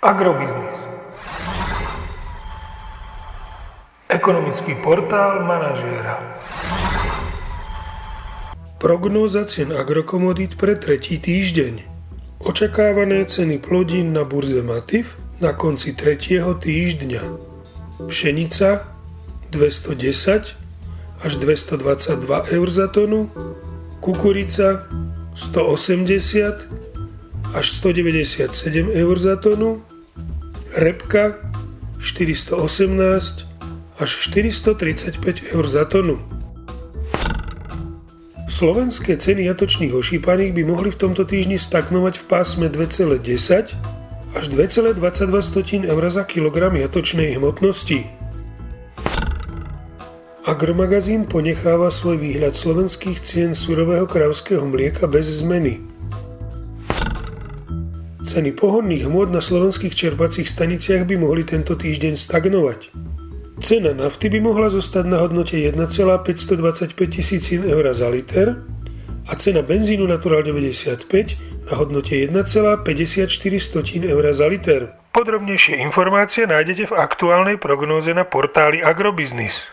Agrobiznis. Ekonomický portál manažéra. Prognóza cien agrokomodít pre tretí týždeň. Očakávané ceny plodín na burze Matif na konci tretieho týždňa. Pšenica 210 až 222 eur za tonu, kukurica 180 až 197 eur za tonu, repka 418 až 435 eur za tonu. Slovenské ceny jatočných ošípaných by mohli v tomto týždni stagnovať v pásme 2,10 až 2,22 eur za kilogram jatočnej hmotnosti. Agromagazín ponecháva svoj výhľad slovenských cien surového kravského mlieka bez zmeny. Ceny pohodných hmôt na slovenských čerpacích staniciach by mohli tento týždeň stagnovať. Cena nafty by mohla zostať na hodnote 1,525 tisícin eur za liter a cena benzínu Natural 95 na hodnote 1,54 eur za liter. Podrobnejšie informácie nájdete v aktuálnej prognóze na portáli Agrobiznis.